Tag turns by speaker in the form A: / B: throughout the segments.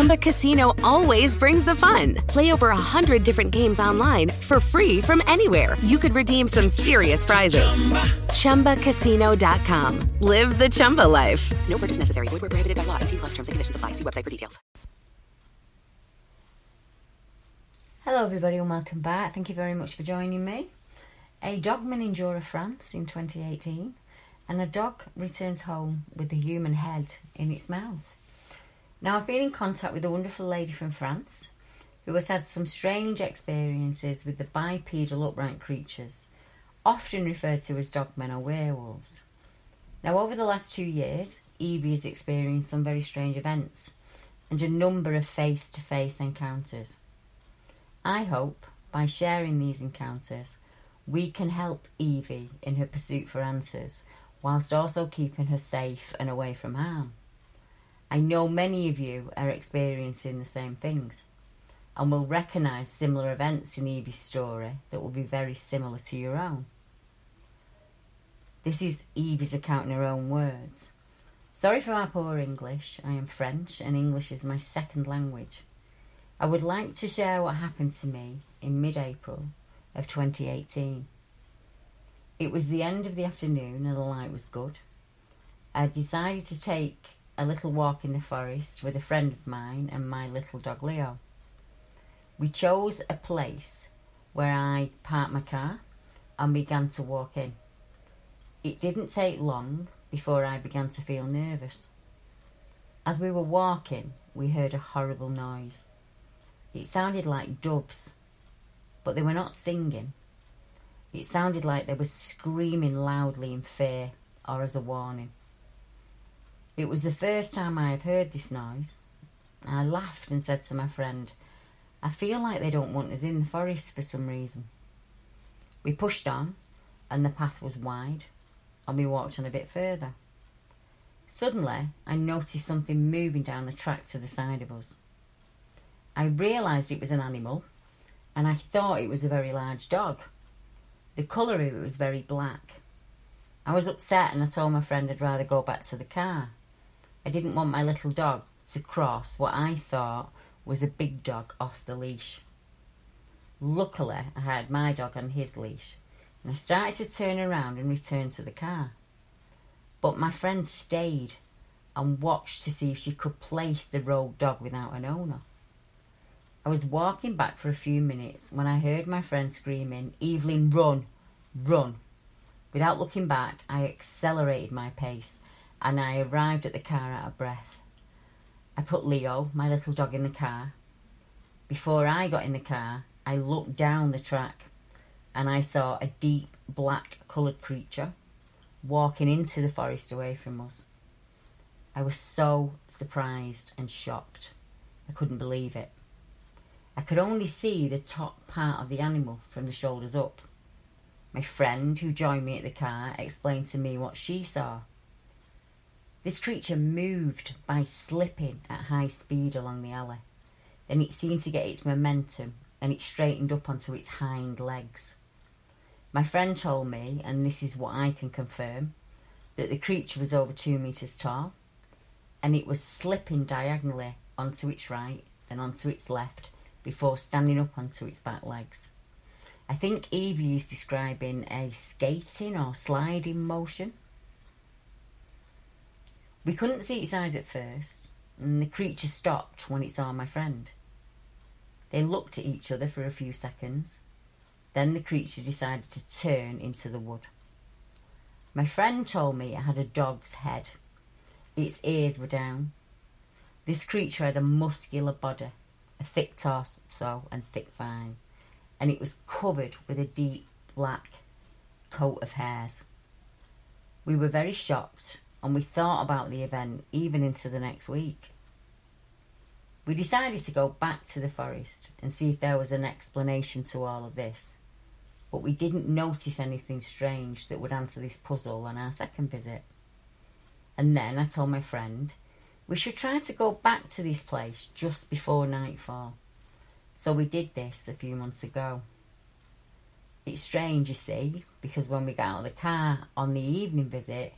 A: Chumba Casino always brings the fun. Play over a hundred different games online for free from anywhere. You could redeem some serious prizes. Chumba. ChumbaCasino.com. Live the Chumba life. No purchase necessary. Void where prohibited by law. 18 plus terms and conditions apply. See website for details.
B: Hello, everybody, and welcome back. Thank you very much for joining me. A dogman in Jura, France in 2018, and a dog returns home with a human head in its mouth. Now, I've been in contact with a wonderful lady from France who has had some strange experiences with the bipedal upright creatures, often referred to as dogmen or werewolves. Now, over the last two years, Evie has experienced some very strange events and a number of face to face encounters. I hope by sharing these encounters, we can help Evie in her pursuit for answers, whilst also keeping her safe and away from harm. I know many of you are experiencing the same things and will recognise similar events in Evie's story that will be very similar to your own. This is Evie's account in her own words. Sorry for my poor English. I am French and English is my second language. I would like to share what happened to me in mid April of 2018. It was the end of the afternoon and the light was good. I decided to take a little walk in the forest with a friend of mine and my little dog Leo. We chose a place where I parked my car and began to walk in. It didn't take long before I began to feel nervous. As we were walking, we heard a horrible noise. It sounded like doves, but they were not singing. It sounded like they were screaming loudly in fear or as a warning. It was the first time I have heard this noise. I laughed and said to my friend, I feel like they don't want us in the forest for some reason. We pushed on, and the path was wide, and we walked on a bit further. Suddenly, I noticed something moving down the track to the side of us. I realised it was an animal, and I thought it was a very large dog. The colour of it was very black. I was upset and I told my friend I'd rather go back to the car. I didn't want my little dog to cross what I thought was a big dog off the leash. Luckily, I had my dog on his leash, and I started to turn around and return to the car. But my friend stayed and watched to see if she could place the rogue dog without an owner. I was walking back for a few minutes when I heard my friend screaming, Evelyn, run, run. Without looking back, I accelerated my pace and I arrived at the car out of breath. I put Leo, my little dog, in the car. Before I got in the car, I looked down the track and I saw a deep black coloured creature walking into the forest away from us. I was so surprised and shocked. I couldn't believe it. I could only see the top part of the animal from the shoulders up. My friend, who joined me at the car, explained to me what she saw. This creature moved by slipping at high speed along the alley. Then it seemed to get its momentum and it straightened up onto its hind legs. My friend told me, and this is what I can confirm, that the creature was over two metres tall and it was slipping diagonally onto its right, then onto its left, before standing up onto its back legs. I think Evie is describing a skating or sliding motion. We couldn't see its eyes at first, and the creature stopped when it saw my friend. They looked at each other for a few seconds. Then the creature decided to turn into the wood. My friend told me it had a dog's head. Its ears were down. This creature had a muscular body, a thick torso, and thick thigh, and it was covered with a deep black coat of hairs. We were very shocked and we thought about the event even into the next week. We decided to go back to the forest and see if there was an explanation to all of this, but we didn't notice anything strange that would answer this puzzle on our second visit. And then I told my friend We should try to go back to this place just before nightfall. So we did this a few months ago. It's strange, you see, because when we got out of the car on the evening visit,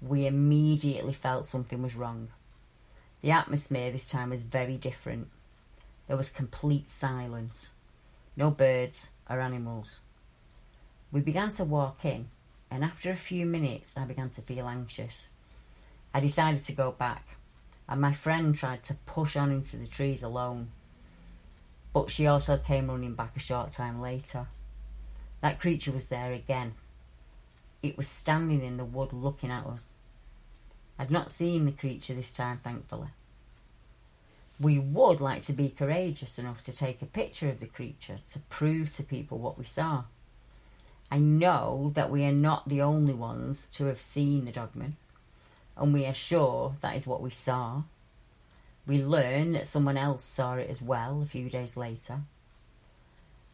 B: we immediately felt something was wrong. The atmosphere this time was very different. There was complete silence. No birds or animals. We began to walk in, and after a few minutes, I began to feel anxious. I decided to go back, and my friend tried to push on into the trees alone. But she also came running back a short time later. That creature was there again. It was standing in the wood looking at us. I'd not seen the creature this time, thankfully. We would like to be courageous enough to take a picture of the creature to prove to people what we saw. I know that we are not the only ones to have seen the dogman, and we are sure that is what we saw. We learn that someone else saw it as well a few days later.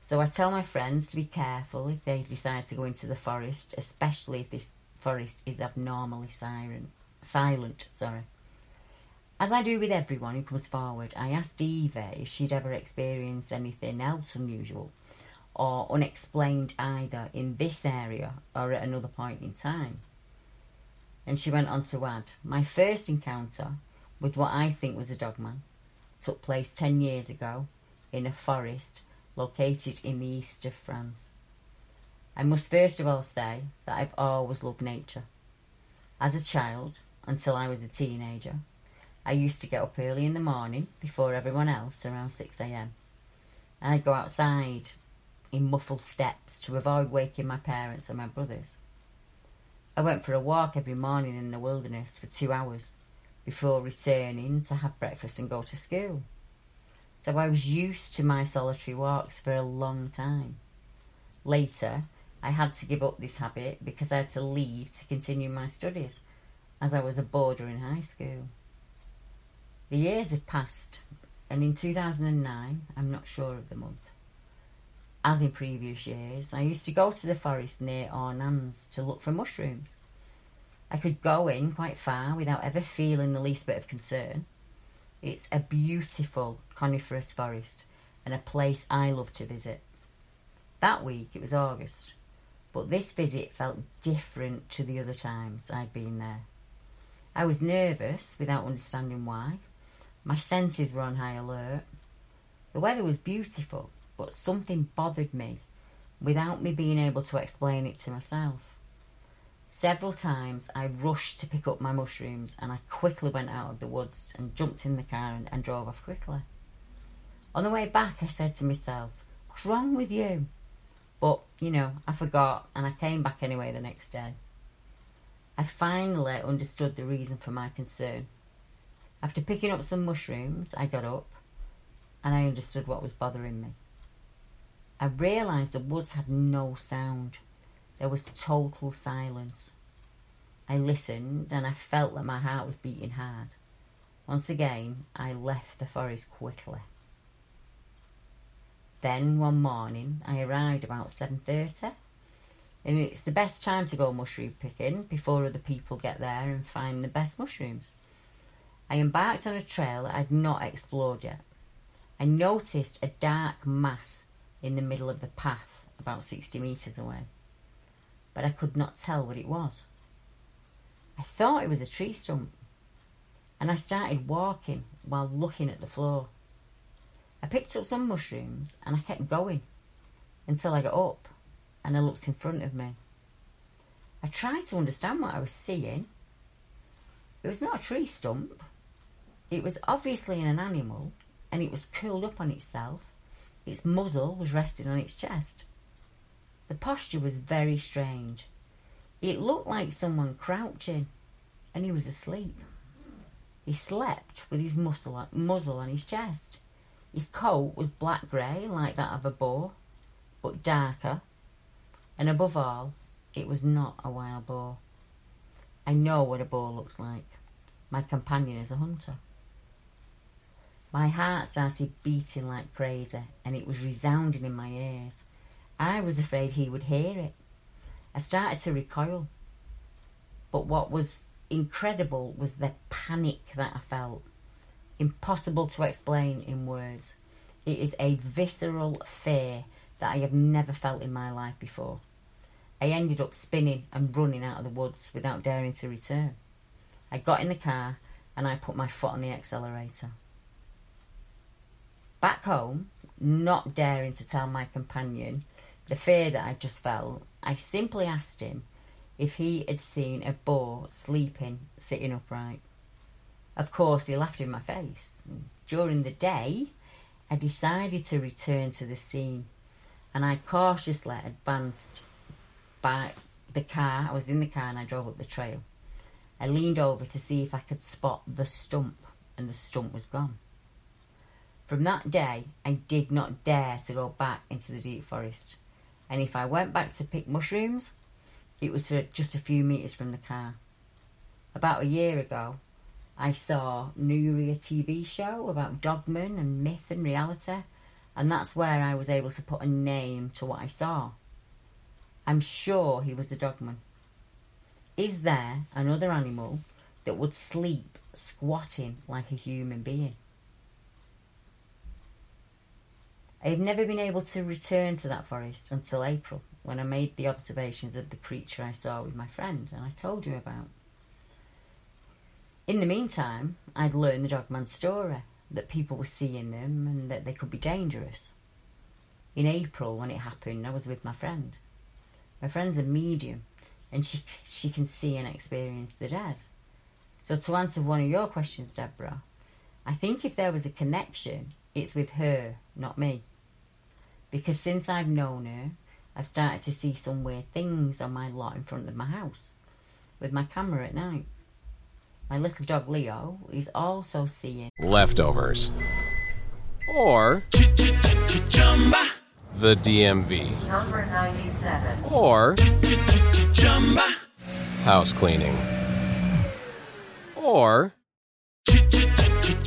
B: So I tell my friends to be careful if they decide to go into the forest, especially if this forest is abnormally silent. Silent, sorry. As I do with everyone who comes forward, I asked Eva if she'd ever experienced anything else unusual or unexplained either in this area or at another point in time. And she went on to add, My first encounter with what I think was a dogman took place 10 years ago in a forest located in the east of France. I must first of all say that I've always loved nature. As a child, until I was a teenager, I used to get up early in the morning before everyone else around 6am and I'd go outside in muffled steps to avoid waking my parents and my brothers. I went for a walk every morning in the wilderness for two hours before returning to have breakfast and go to school. So I was used to my solitary walks for a long time. Later, I had to give up this habit because I had to leave to continue my studies as I was a boarder in high school. The years have passed, and in 2009, I'm not sure of the month, as in previous years, I used to go to the forest near Ornans to look for mushrooms. I could go in quite far without ever feeling the least bit of concern. It's a beautiful coniferous forest and a place I love to visit. That week it was August, but this visit felt different to the other times I'd been there. I was nervous without understanding why. My senses were on high alert. The weather was beautiful, but something bothered me without me being able to explain it to myself. Several times I rushed to pick up my mushrooms and I quickly went out of the woods and jumped in the car and, and drove off quickly. On the way back, I said to myself, What's wrong with you? But, you know, I forgot and I came back anyway the next day. I finally understood the reason for my concern. After picking up some mushrooms, I got up and I understood what was bothering me. I realised the woods had no sound. There was total silence. I listened and I felt that my heart was beating hard. Once again, I left the forest quickly. Then one morning, I arrived about 7.30 and it's the best time to go mushroom picking before other people get there and find the best mushrooms. I embarked on a trail that I'd not explored yet. I noticed a dark mass in the middle of the path, about 60 metres away. But I could not tell what it was. I thought it was a tree stump, and I started walking while looking at the floor. I picked up some mushrooms and I kept going until I got up and I looked in front of me. I tried to understand what I was seeing. It was not a tree stump. It was obviously an animal and it was curled up on itself its muzzle was resting on its chest. The posture was very strange. It looked like someone crouching, and he was asleep. He slept with his muzzle, muzzle on his chest. His coat was black grey, like that of a boar, but darker. And above all, it was not a wild boar. I know what a boar looks like. My companion is a hunter. My heart started beating like crazy and it was resounding in my ears. I was afraid he would hear it. I started to recoil. But what was incredible was the panic that I felt. Impossible to explain in words. It is a visceral fear that I have never felt in my life before. I ended up spinning and running out of the woods without daring to return. I got in the car and I put my foot on the accelerator. Back home, not daring to tell my companion the fear that I just felt, I simply asked him if he had seen a boar sleeping sitting upright. Of course, he laughed in my face. During the day, I decided to return to the scene and I cautiously advanced by the car. I was in the car and I drove up the trail. I leaned over to see if I could spot the stump, and the stump was gone. From that day, I did not dare to go back into the deep forest. And if I went back to pick mushrooms, it was for just a few metres from the car. About a year ago, I saw Nuri, a TV show about dogmen and myth and reality, and that's where I was able to put a name to what I saw. I'm sure he was a dogman. Is there another animal that would sleep squatting like a human being? I have never been able to return to that forest until April when I made the observations of the creature I saw with my friend and I told you about. In the meantime, I'd learned the dogman's story that people were seeing them and that they could be dangerous. In April, when it happened, I was with my friend. My friend's a medium and she, she can see and experience the dead. So, to answer one of your questions, Deborah, I think if there was a connection, it's with her, not me. Because since I've known her, I've started to see some weird things on my lot in front of my house with my camera at night. My little dog Leo is also seeing
C: leftovers. Or the DMV
B: number 97
C: or house cleaning. Or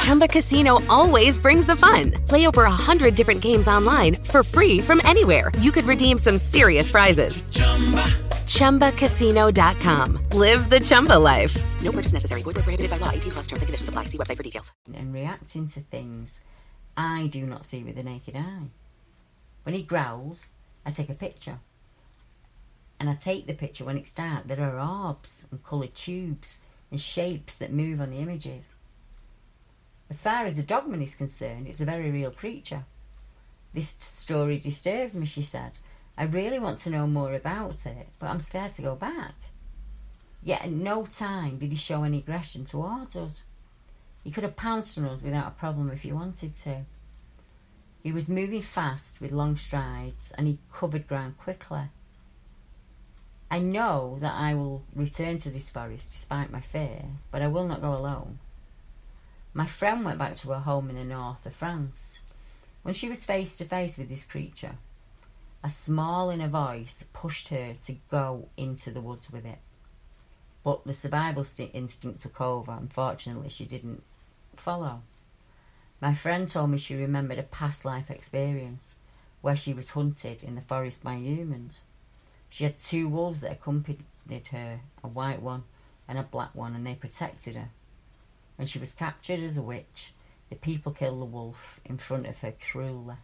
A: Chumba Casino always brings the fun. Play over a hundred different games online for free from anywhere. You could redeem some serious prizes. Chumba. ChumbaCasino.com. Live the Chumba life. No purchase necessary. Void where prohibited by law. 18 plus terms and conditions apply. See website for details.
B: and reacting to things I do not see with the naked eye. When he growls, I take a picture. And I take the picture when it's dark. There are orbs and coloured tubes and shapes that move on the images. As far as the dogman is concerned, it's a very real creature. This story disturbs me, she said. I really want to know more about it, but I'm scared to go back. Yet at no time did he show any aggression towards us. He could have pounced on us without a problem if he wanted to. He was moving fast with long strides and he covered ground quickly. I know that I will return to this forest despite my fear, but I will not go alone. My friend went back to her home in the north of France. When she was face to face with this creature, a small inner voice pushed her to go into the woods with it. But the survival sti- instinct took over. Unfortunately, she didn't follow. My friend told me she remembered a past life experience where she was hunted in the forest by humans. She had two wolves that accompanied her, a white one and a black one, and they protected her. When she was captured as a witch, the people killed the wolf in front of her cruelly.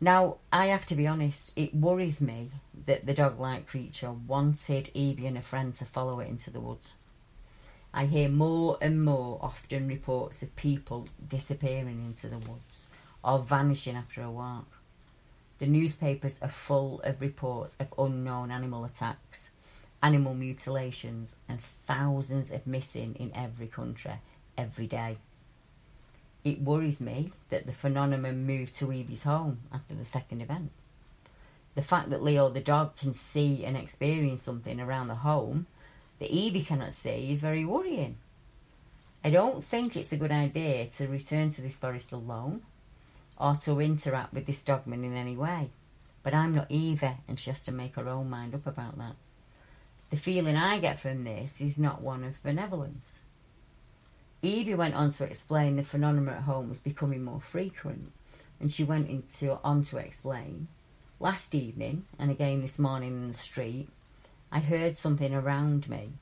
B: Now, I have to be honest, it worries me that the dog like creature wanted Evie and her friend to follow it into the woods. I hear more and more often reports of people disappearing into the woods or vanishing after a walk. The newspapers are full of reports of unknown animal attacks, animal mutilations, and thousands of missing in every country every day. It worries me that the phenomenon moved to Evie's home after the second event. The fact that Leo the dog can see and experience something around the home that Evie cannot see is very worrying. I don't think it's a good idea to return to this forest alone or to interact with this dogman in any way. But I'm not Evie, and she has to make her own mind up about that. The feeling I get from this is not one of benevolence. Evie went on to explain the phenomena at home was becoming more frequent, and she went into on to explain. Last evening, and again this morning in the street, I heard something around me.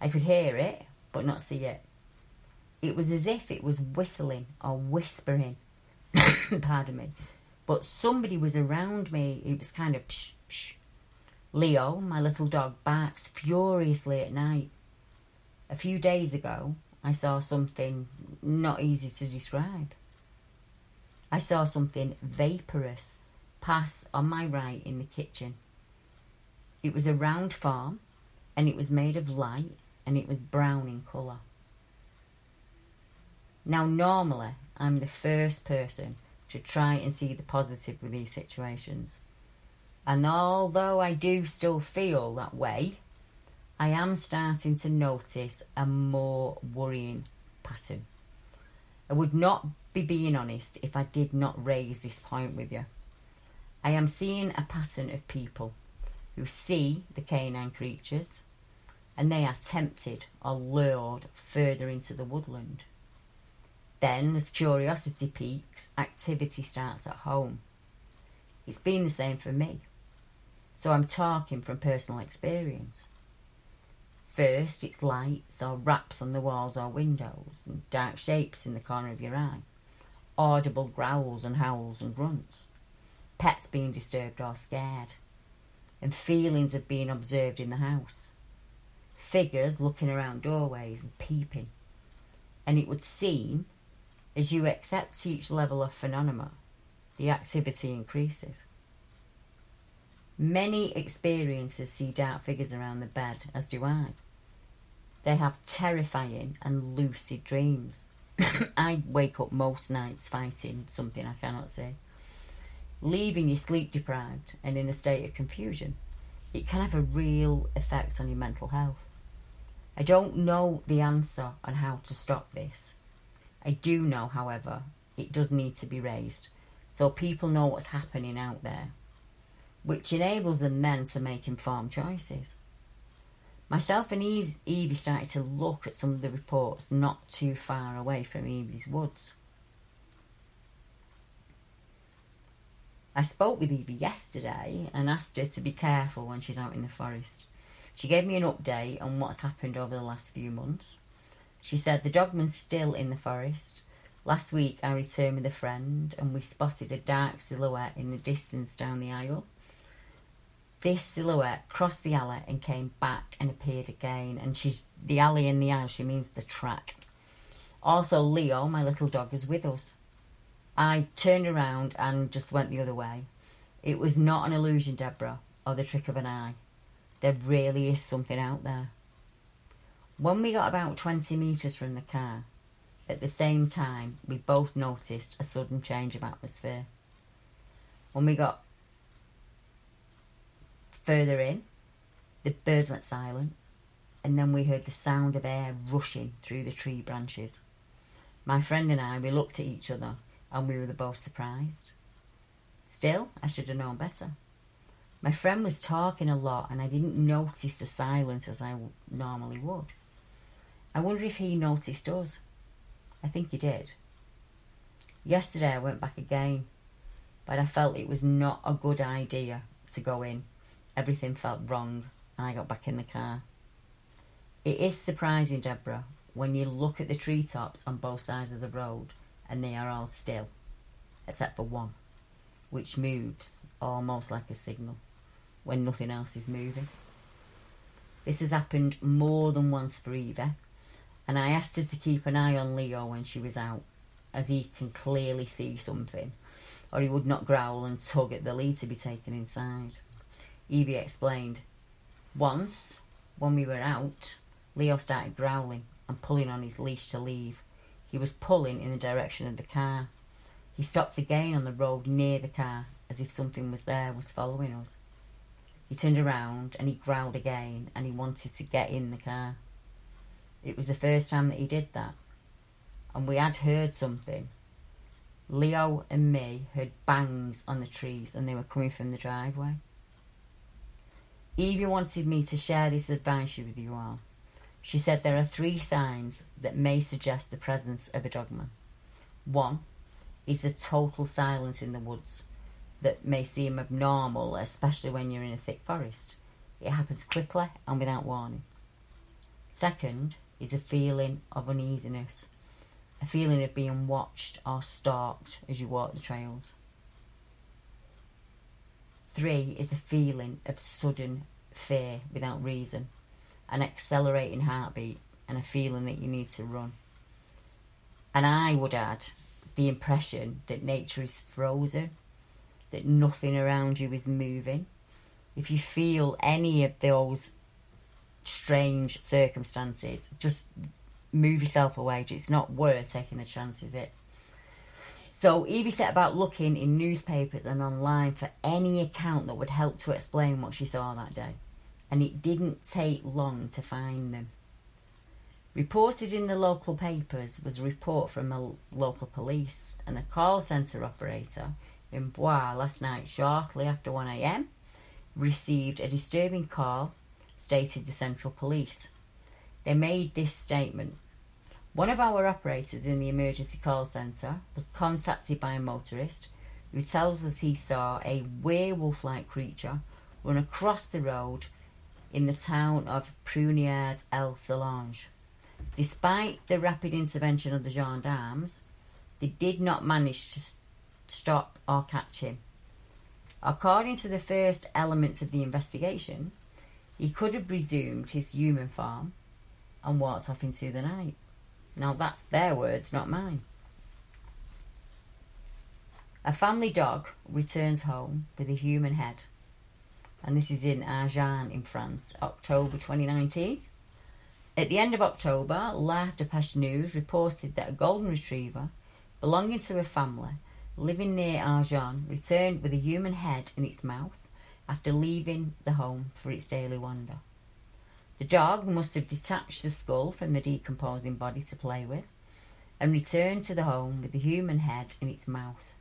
B: I could hear it, but not see it. It was as if it was whistling or whispering. Pardon me. But somebody was around me. It was kind of psh, psh. Leo, my little dog, barks furiously at night. A few days ago, I saw something not easy to describe. I saw something vaporous pass on my right in the kitchen. It was a round form and it was made of light and it was brown in colour. Now, normally, I'm the first person to try and see the positive with these situations. And although I do still feel that way, I am starting to notice a more worrying pattern. I would not be being honest if I did not raise this point with you. I am seeing a pattern of people who see the canine creatures and they are tempted or lured further into the woodland. Then, as curiosity peaks, activity starts at home. It's been the same for me. So I'm talking from personal experience. First, it's lights or raps on the walls or windows, and dark shapes in the corner of your eye, audible growls and howls and grunts, pets being disturbed or scared, and feelings of being observed in the house, figures looking around doorways and peeping. And it would seem as you accept each level of phenomena, the activity increases. Many experiencers see dark figures around the bed, as do I. They have terrifying and lucid dreams. I wake up most nights fighting something I cannot see, leaving you sleep deprived and in a state of confusion. It can have a real effect on your mental health. I don't know the answer on how to stop this, I do know, however, it does need to be raised so people know what's happening out there, which enables them then to make informed choices. Myself and Evie started to look at some of the reports not too far away from Evie's woods. I spoke with Evie yesterday and asked her to be careful when she's out in the forest. She gave me an update on what's happened over the last few months. She said, The dogman's still in the forest. Last week I returned with a friend and we spotted a dark silhouette in the distance down the aisle. This silhouette crossed the alley and came back and appeared again. And she's the alley in the aisle, she means the track. Also, Leo, my little dog, was with us. I turned around and just went the other way. It was not an illusion, Deborah, or the trick of an eye. There really is something out there. When we got about 20 metres from the car, at the same time, we both noticed a sudden change of atmosphere. When we got further in, the birds went silent, and then we heard the sound of air rushing through the tree branches. My friend and I, we looked at each other, and we were both surprised. Still, I should have known better. My friend was talking a lot, and I didn't notice the silence as I normally would. I wonder if he noticed us. I think he did. Yesterday I went back again, but I felt it was not a good idea to go in. Everything felt wrong, and I got back in the car. It is surprising, Deborah, when you look at the treetops on both sides of the road and they are all still, except for one, which moves almost like a signal when nothing else is moving. This has happened more than once for Eva, and I asked her to keep an eye on Leo when she was out, as he can clearly see something, or he would not growl and tug at the lead to be taken inside. Evie explained. Once, when we were out, Leo started growling and pulling on his leash to leave. He was pulling in the direction of the car. He stopped again on the road near the car, as if something was there, was following us. He turned around and he growled again and he wanted to get in the car. It was the first time that he did that. And we had heard something. Leo and me heard bangs on the trees and they were coming from the driveway. Evie wanted me to share this advice with you all. She said there are three signs that may suggest the presence of a dogman. One is a total silence in the woods that may seem abnormal, especially when you're in a thick forest. It happens quickly and without warning. Second is a feeling of uneasiness, a feeling of being watched or stalked as you walk the trails. Three is a feeling of sudden fear without reason, an accelerating heartbeat, and a feeling that you need to run. And I would add the impression that nature is frozen, that nothing around you is moving. If you feel any of those strange circumstances, just move yourself away. It's not worth taking the chance, is it? So Evie set about looking in newspapers and online for any account that would help to explain what she saw that day. And it didn't take long to find them. Reported in the local papers was a report from a local police and a call centre operator in Blois last night, shortly after 1am, received a disturbing call, stated the Central Police. They made this statement. One of our operators in the emergency call centre was contacted by a motorist who tells us he saw a werewolf like creature run across the road in the town of Pruniers El Solange. Despite the rapid intervention of the gendarmes, they did not manage to stop or catch him. According to the first elements of the investigation, he could have resumed his human form and walked off into the night. Now, that's their words, not mine. A family dog returns home with a human head, and this is in Agen in France, October 2019. At the end of October, La Dépêche News reported that a golden retriever belonging to a family living near Agen returned with a human head in its mouth after leaving the home for its daily wander. The dog must have detached the skull from the decomposing body to play with and returned to the home with the human head in its mouth.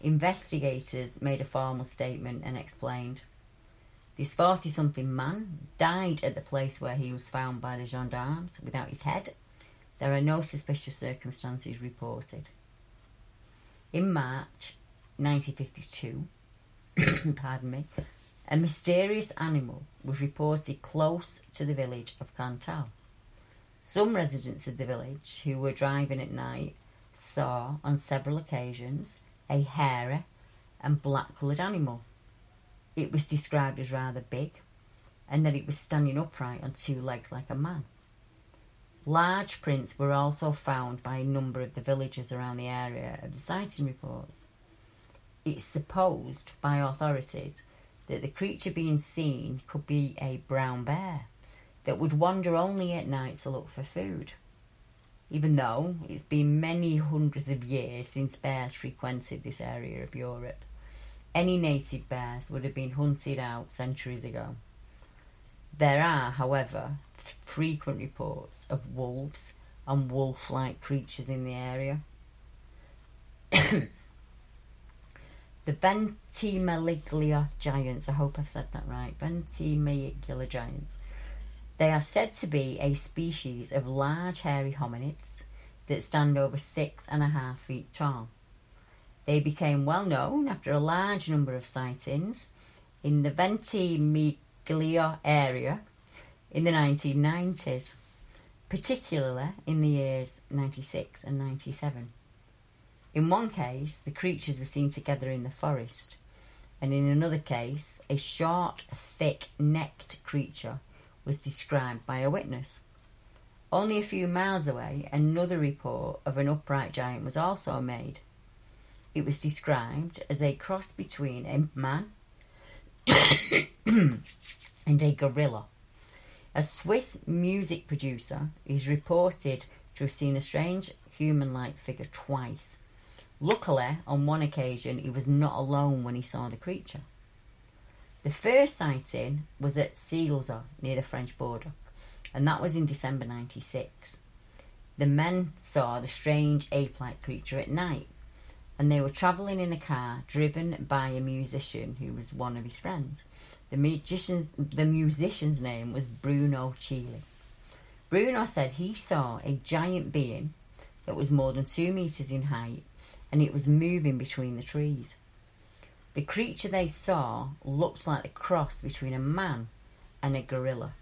B: Investigators made a formal statement and explained this 40 something man died at the place where he was found by the gendarmes without his head. There are no suspicious circumstances reported. In March 1952, pardon me, a mysterious animal was reported close to the village of Cantal. Some residents of the village who were driving at night saw on several occasions a hairy and black coloured animal it was described as rather big and that it was standing upright on two legs like a man. Large prints were also found by a number of the villagers around the area of the sighting reports. It's supposed by authorities that the creature being seen could be a brown bear that would wander only at night to look for food. Even though it's been many hundreds of years since bears frequented this area of Europe. Any native bears would have been hunted out centuries ago. There are, however, frequent reports of wolves and wolf like creatures in the area. the Ventimiglia giants, I hope I've said that right, Ventimiglia giants. They are said to be a species of large hairy hominids that stand over six and a half feet tall. They became well known after a large number of sightings in the Ventimiglia area in the 1990s, particularly in the years 96 and 97. In one case, the creatures were seen together in the forest, and in another case, a short, thick necked creature was described by a witness. Only a few miles away, another report of an upright giant was also made. It was described as a cross between a man and a gorilla. A Swiss music producer is reported to have seen a strange human like figure twice. Luckily, on one occasion, he was not alone when he saw the creature. The first sighting was at Sealzor near the French border, and that was in December 96. The men saw the strange ape like creature at night, and they were travelling in a car driven by a musician who was one of his friends. The musician's, the musician's name was Bruno Chili. Bruno said he saw a giant being that was more than two metres in height and it was moving between the trees. The creature they saw looked like a cross between a man and a gorilla.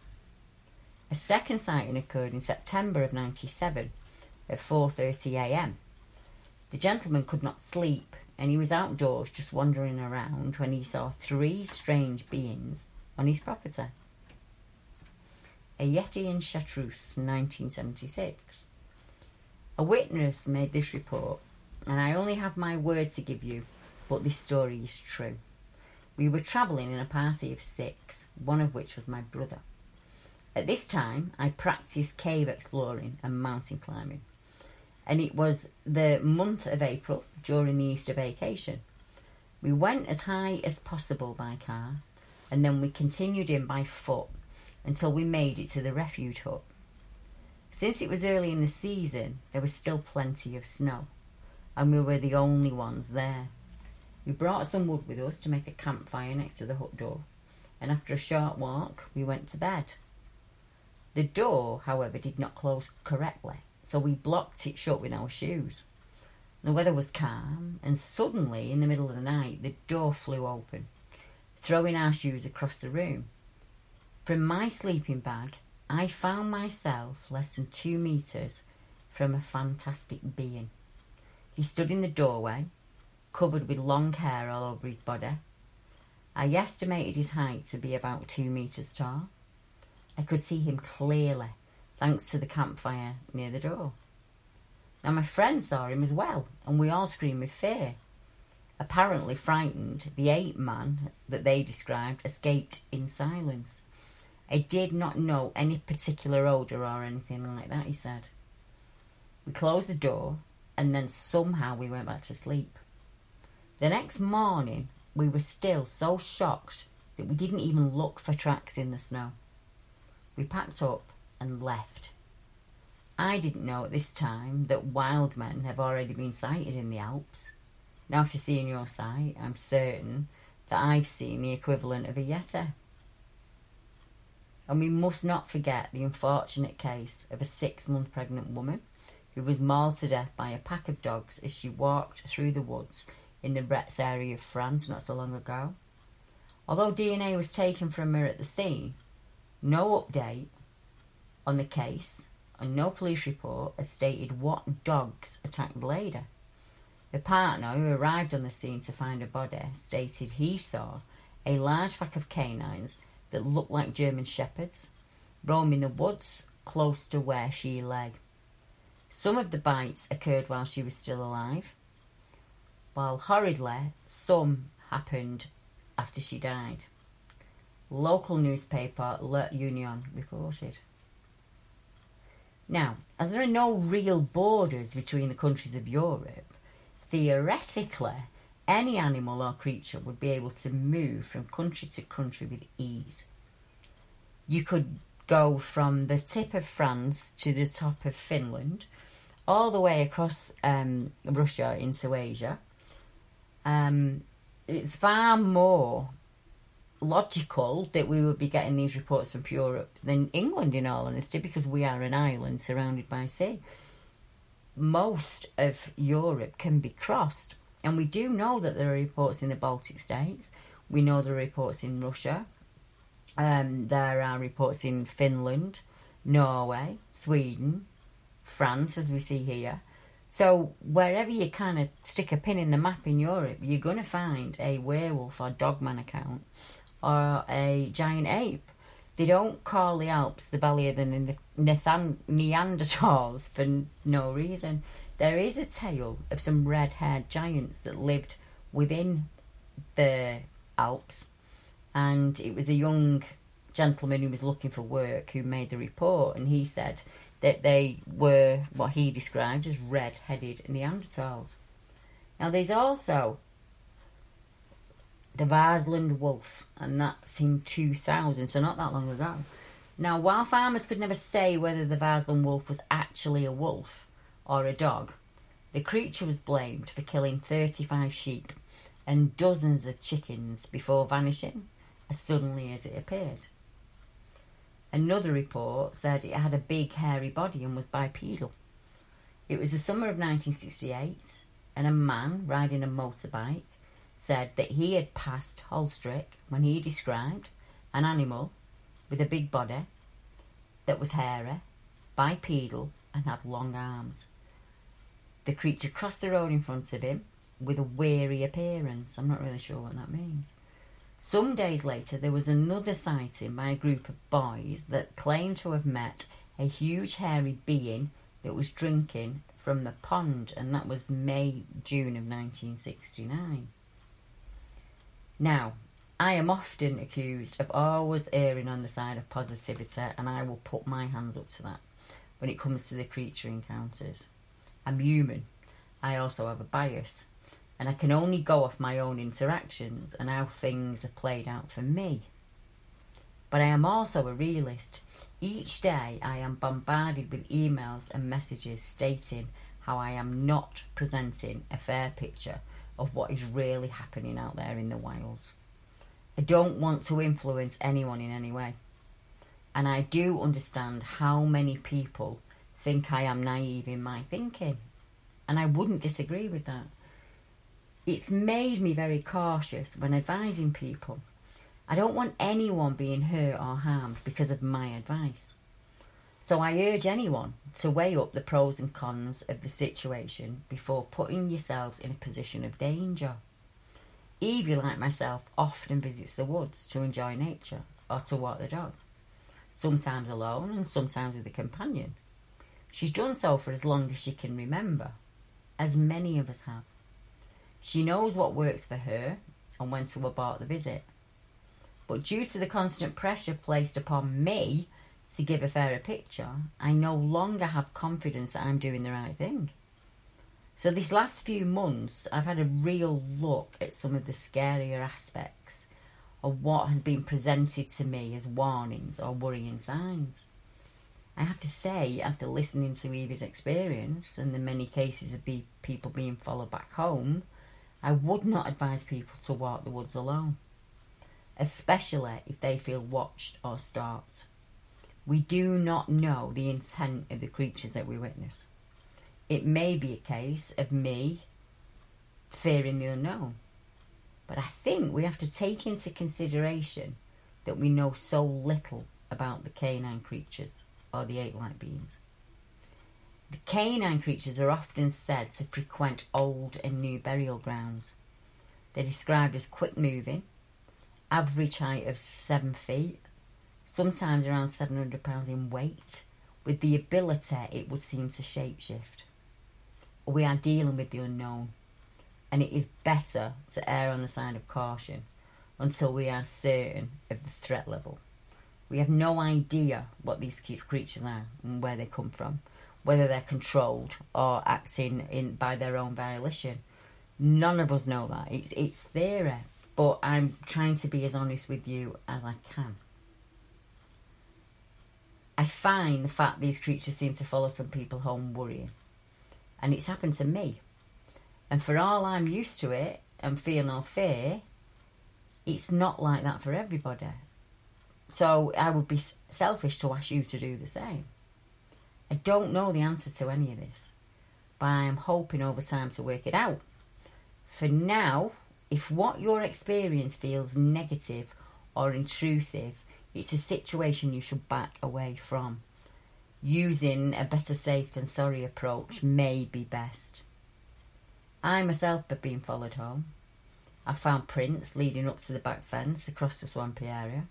B: A second sighting occurred in September of 97 at 4:30 a.m. The gentleman could not sleep and he was outdoors just wandering around when he saw three strange beings on his property. A Yeti in Chartreuse, 1976. A witness made this report, and I only have my word to give you, but this story is true. We were travelling in a party of six, one of which was my brother. At this time, I practiced cave exploring and mountain climbing and it was the month of April during the Easter vacation. We went as high as possible by car and then we continued in by foot until we made it to the refuge hut. Since it was early in the season, there was still plenty of snow, and we were the only ones there. We brought some wood with us to make a campfire next to the hut door, and after a short walk, we went to bed. The door, however, did not close correctly, so we blocked it shut with our shoes. The weather was calm, and suddenly, in the middle of the night, the door flew open, throwing our shoes across the room. From my sleeping bag, I found myself less than two metres from a fantastic being. He stood in the doorway, covered with long hair all over his body. I estimated his height to be about two metres tall. I could see him clearly thanks to the campfire near the door. Now, my friend saw him as well, and we all screamed with fear. Apparently frightened, the ape man that they described escaped in silence. I did not know any particular odour or anything like that, he said. We closed the door, and then somehow we went back to sleep. The next morning, we were still so shocked that we didn't even look for tracks in the snow. We packed up and left. I didn't know at this time that wild men have already been sighted in the Alps. Now, after seeing your sight, I'm certain that I've seen the equivalent of a Yeti. And we must not forget the unfortunate case of a six month pregnant woman who was mauled to death by a pack of dogs as she walked through the woods in the Retz area of France not so long ago. Although DNA was taken from her at the scene, no update on the case, and no police report has stated what dogs attacked lady. The partner who arrived on the scene to find her body stated he saw a large pack of canines that looked like German shepherds roaming the woods close to where she lay. Some of the bites occurred while she was still alive, while horridly some happened after she died. Local newspaper Le Union reported. Now, as there are no real borders between the countries of Europe, theoretically, any animal or creature would be able to move from country to country with ease. You could go from the tip of France to the top of Finland, all the way across um, Russia into Asia. Um, it's far more logical that we would be getting these reports from Europe than England, in all honesty, because we are an island surrounded by sea. Most of Europe can be crossed, and we do know that there are reports in the Baltic states. We know there are reports in Russia. Um, there are reports in Finland, Norway, Sweden, France, as we see here. So wherever you kind of stick a pin in the map in Europe, you're going to find a werewolf or dogman account or a giant ape. They don't call the Alps the Valley of the Neanderthals for no reason. There is a tale of some red haired giants that lived within the Alps, and it was a young gentleman who was looking for work who made the report, and he said that they were what he described as red headed Neanderthals. Now, there's also the Varsland wolf, and that's in 2000, so not that long ago. Now, while farmers could never say whether the Varsland wolf was actually a wolf or a dog, the creature was blamed for killing 35 sheep and dozens of chickens before vanishing as suddenly as it appeared. Another report said it had a big hairy body and was bipedal. It was the summer of 1968, and a man riding a motorbike said that he had passed Holstrick when he described an animal with a big body that was hairy, bipedal, and had long arms. The creature crossed the road in front of him with a weary appearance. I'm not really sure what that means. Some days later, there was another sighting by a group of boys that claimed to have met a huge hairy being that was drinking from the pond, and that was May, June of 1969. Now, I am often accused of always erring on the side of positivity, and I will put my hands up to that when it comes to the creature encounters. I'm human. I also have a bias, and I can only go off my own interactions and how things have played out for me. But I am also a realist. Each day I am bombarded with emails and messages stating how I am not presenting a fair picture of what is really happening out there in the wilds. I don't want to influence anyone in any way. And I do understand how many people think I am naive in my thinking. And I wouldn't disagree with that. It's made me very cautious when advising people. I don't want anyone being hurt or harmed because of my advice. So I urge anyone to weigh up the pros and cons of the situation before putting yourselves in a position of danger. Evie, like myself, often visits the woods to enjoy nature or to walk the dog, sometimes alone and sometimes with a companion. She's done so for as long as she can remember, as many of us have. She knows what works for her and when to abort the visit. But due to the constant pressure placed upon me to give a fairer picture, I no longer have confidence that I'm doing the right thing. So, these last few months, I've had a real look at some of the scarier aspects of what has been presented to me as warnings or worrying signs. I have to say, after listening to Evie's experience and the many cases of people being followed back home, I would not advise people to walk the woods alone, especially if they feel watched or stalked. We do not know the intent of the creatures that we witness. It may be a case of me fearing the unknown. But I think we have to take into consideration that we know so little about the canine creatures or the ape like beings. The canine creatures are often said to frequent old and new burial grounds. They're described as quick moving, average height of 7 feet, sometimes around 700 pounds in weight, with the ability, it would seem, to shapeshift. We are dealing with the unknown, and it is better to err on the side of caution until we are certain of the threat level. We have no idea what these creatures are and where they come from, whether they're controlled or acting in by their own volition. None of us know that. It's, it's theory, but I'm trying to be as honest with you as I can. I find the fact these creatures seem to follow some people home worrying. And it's happened to me. And for all I'm used to it and feel no fear, it's not like that for everybody. So I would be selfish to ask you to do the same. I don't know the answer to any of this, but I am hoping over time to work it out. For now, if what your experience feels negative or intrusive, it's a situation you should back away from. Using a better safe than sorry approach may be best. I myself have been followed home. I found prints leading up to the back fence across the swampy area.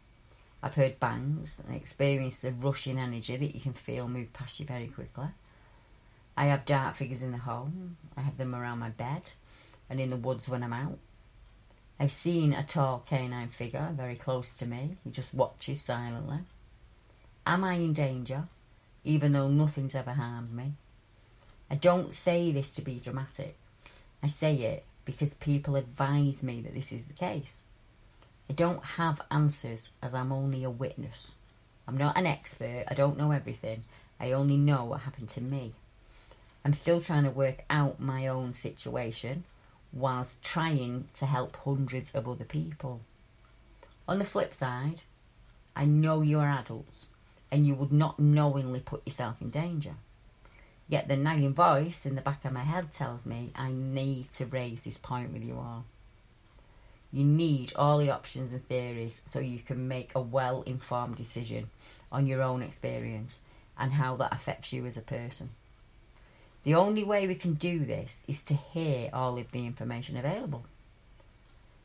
B: I've heard bangs and experienced the rushing energy that you can feel move past you very quickly. I have dark figures in the home. I have them around my bed and in the woods when I'm out. I've seen a tall canine figure very close to me. He just watches silently. Am I in danger, even though nothing's ever harmed me? I don't say this to be dramatic. I say it because people advise me that this is the case. I don't have answers as I'm only a witness. I'm not an expert, I don't know everything. I only know what happened to me. I'm still trying to work out my own situation whilst trying to help hundreds of other people. On the flip side, I know you are adults and you would not knowingly put yourself in danger. Yet the nagging voice in the back of my head tells me I need to raise this point with you all. You need all the options and theories so you can make a well informed decision on your own experience and how that affects you as a person. The only way we can do this is to hear all of the information available.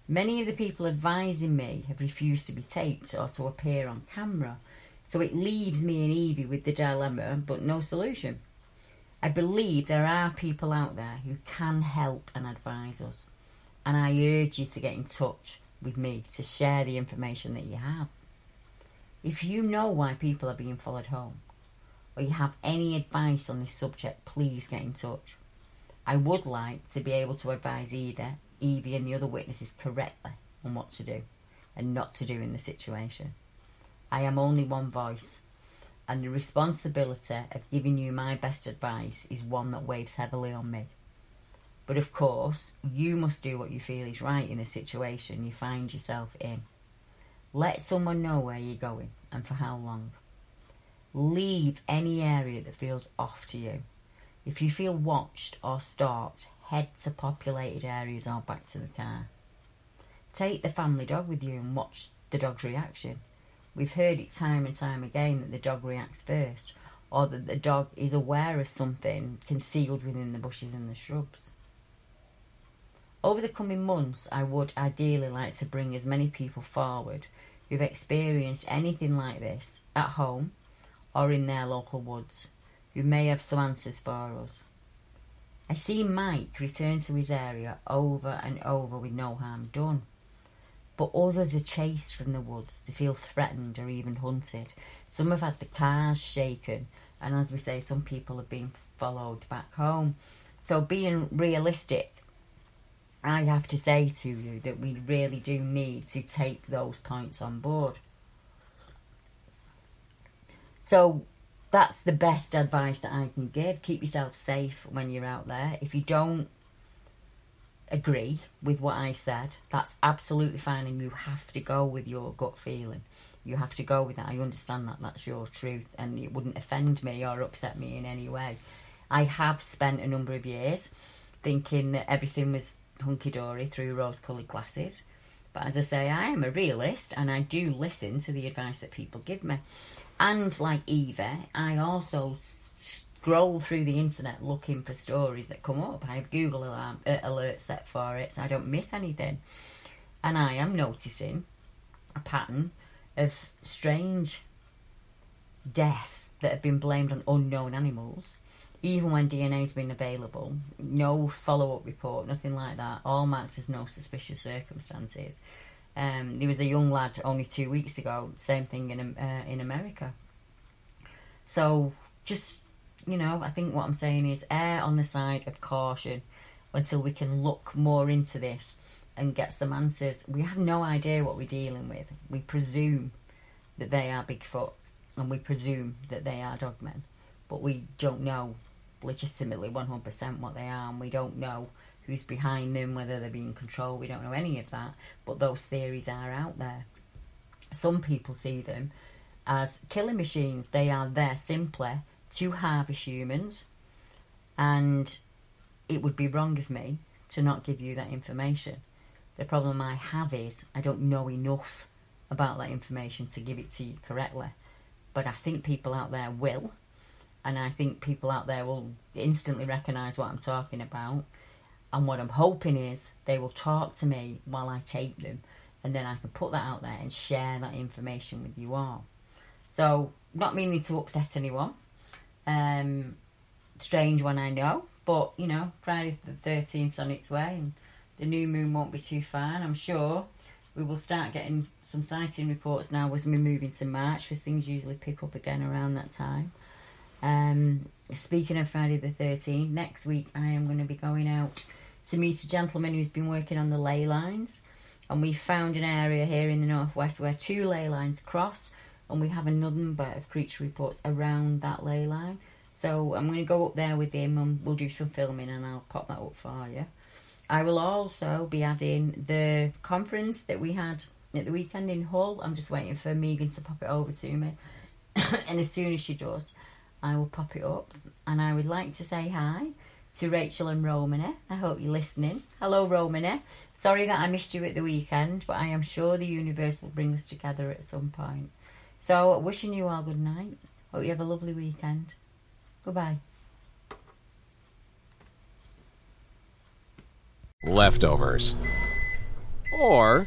B: Many of the people advising me have refused to be taped or to appear on camera, so it leaves me and Evie with the dilemma but no solution. I believe there are people out there who can help and advise us, and I urge you to get in touch with me to share the information that you have. If you know why people are being followed home, or you have any advice on this subject, please get in touch. I would like to be able to advise either Evie and the other witnesses correctly on what to do and not to do in the situation. I am only one voice, and the responsibility of giving you my best advice is one that weighs heavily on me. But of course, you must do what you feel is right in the situation you find yourself in. Let someone know where you're going and for how long. Leave any area that feels off to you. If you feel watched or stalked, head to populated areas or back to the car. Take the family dog with you and watch the dog's reaction. We've heard it time and time again that the dog reacts first, or that the dog is aware of something concealed within the bushes and the shrubs. Over the coming months, I would ideally like to bring as many people forward who've experienced anything like this at home or in their local woods, who may have some answers for us. I see Mike return to his area over and over with no harm done. But others are chased from the woods. They feel threatened or even hunted. Some have had the cars shaken, and as we say, some people have been followed back home. So, being realistic, I have to say to you that we really do need to take those points on board. So, that's the best advice that I can give. Keep yourself safe when you're out there. If you don't agree with what I said, that's absolutely fine, and you have to go with your gut feeling. You have to go with that. I understand that that's your truth, and it wouldn't offend me or upset me in any way. I have spent a number of years thinking that everything was hunky dory through rose coloured glasses. But as I say, I am a realist and I do listen to the advice that people give me. And like Eva, I also scroll through the internet looking for stories that come up. I have Google alarm, uh, alert set for it so I don't miss anything. And I am noticing a pattern of strange deaths that have been blamed on unknown animals, even when DNA has been available. No follow up report, nothing like that. All as no suspicious circumstances. Um, there was a young lad only two weeks ago, same thing in uh, in America. So just you know, I think what I'm saying is err on the side of caution until we can look more into this and get some answers. We have no idea what we're dealing with. We presume that they are Bigfoot and we presume that they are dogmen, but we don't know legitimately 100% what they are and we don't know who's behind them, whether they're being controlled. We don't know any of that, but those theories are out there. Some people see them as killing machines. They are there simply to harvest humans, and it would be wrong of me to not give you that information. The problem I have is I don't know enough about that information to give it to you correctly. But I think people out there will, and I think people out there will instantly recognise what I'm talking about. And what I'm hoping is they will talk to me while I tape them, and then I can put that out there and share that information with you all. So, not meaning to upset anyone, um, strange one, I know, but you know, Friday the 13th on its way, and the new moon won't be too far. And I'm sure we will start getting some sighting reports now as we move into March, because things usually pick up again around that time. Um, speaking of Friday the 13th, next week I am going to be going out to meet a gentleman who's been working on the ley lines and we found an area here in the northwest where two ley lines cross, and we have a number of creature reports around that ley line. So I'm going to go up there with him and we'll do some filming and I'll pop that up for you. I will also be adding the conference that we had at the weekend in Hull. I'm just waiting for Megan to pop it over to me. and as soon as she does, I will pop it up. And I would like to say hi to Rachel and Romany. I hope you're listening. Hello, Romany. Sorry that I missed you at the weekend, but I am sure the universe will bring us together at some point. So, wishing you all good night. Hope you have a lovely weekend. Goodbye.
C: Leftovers. Or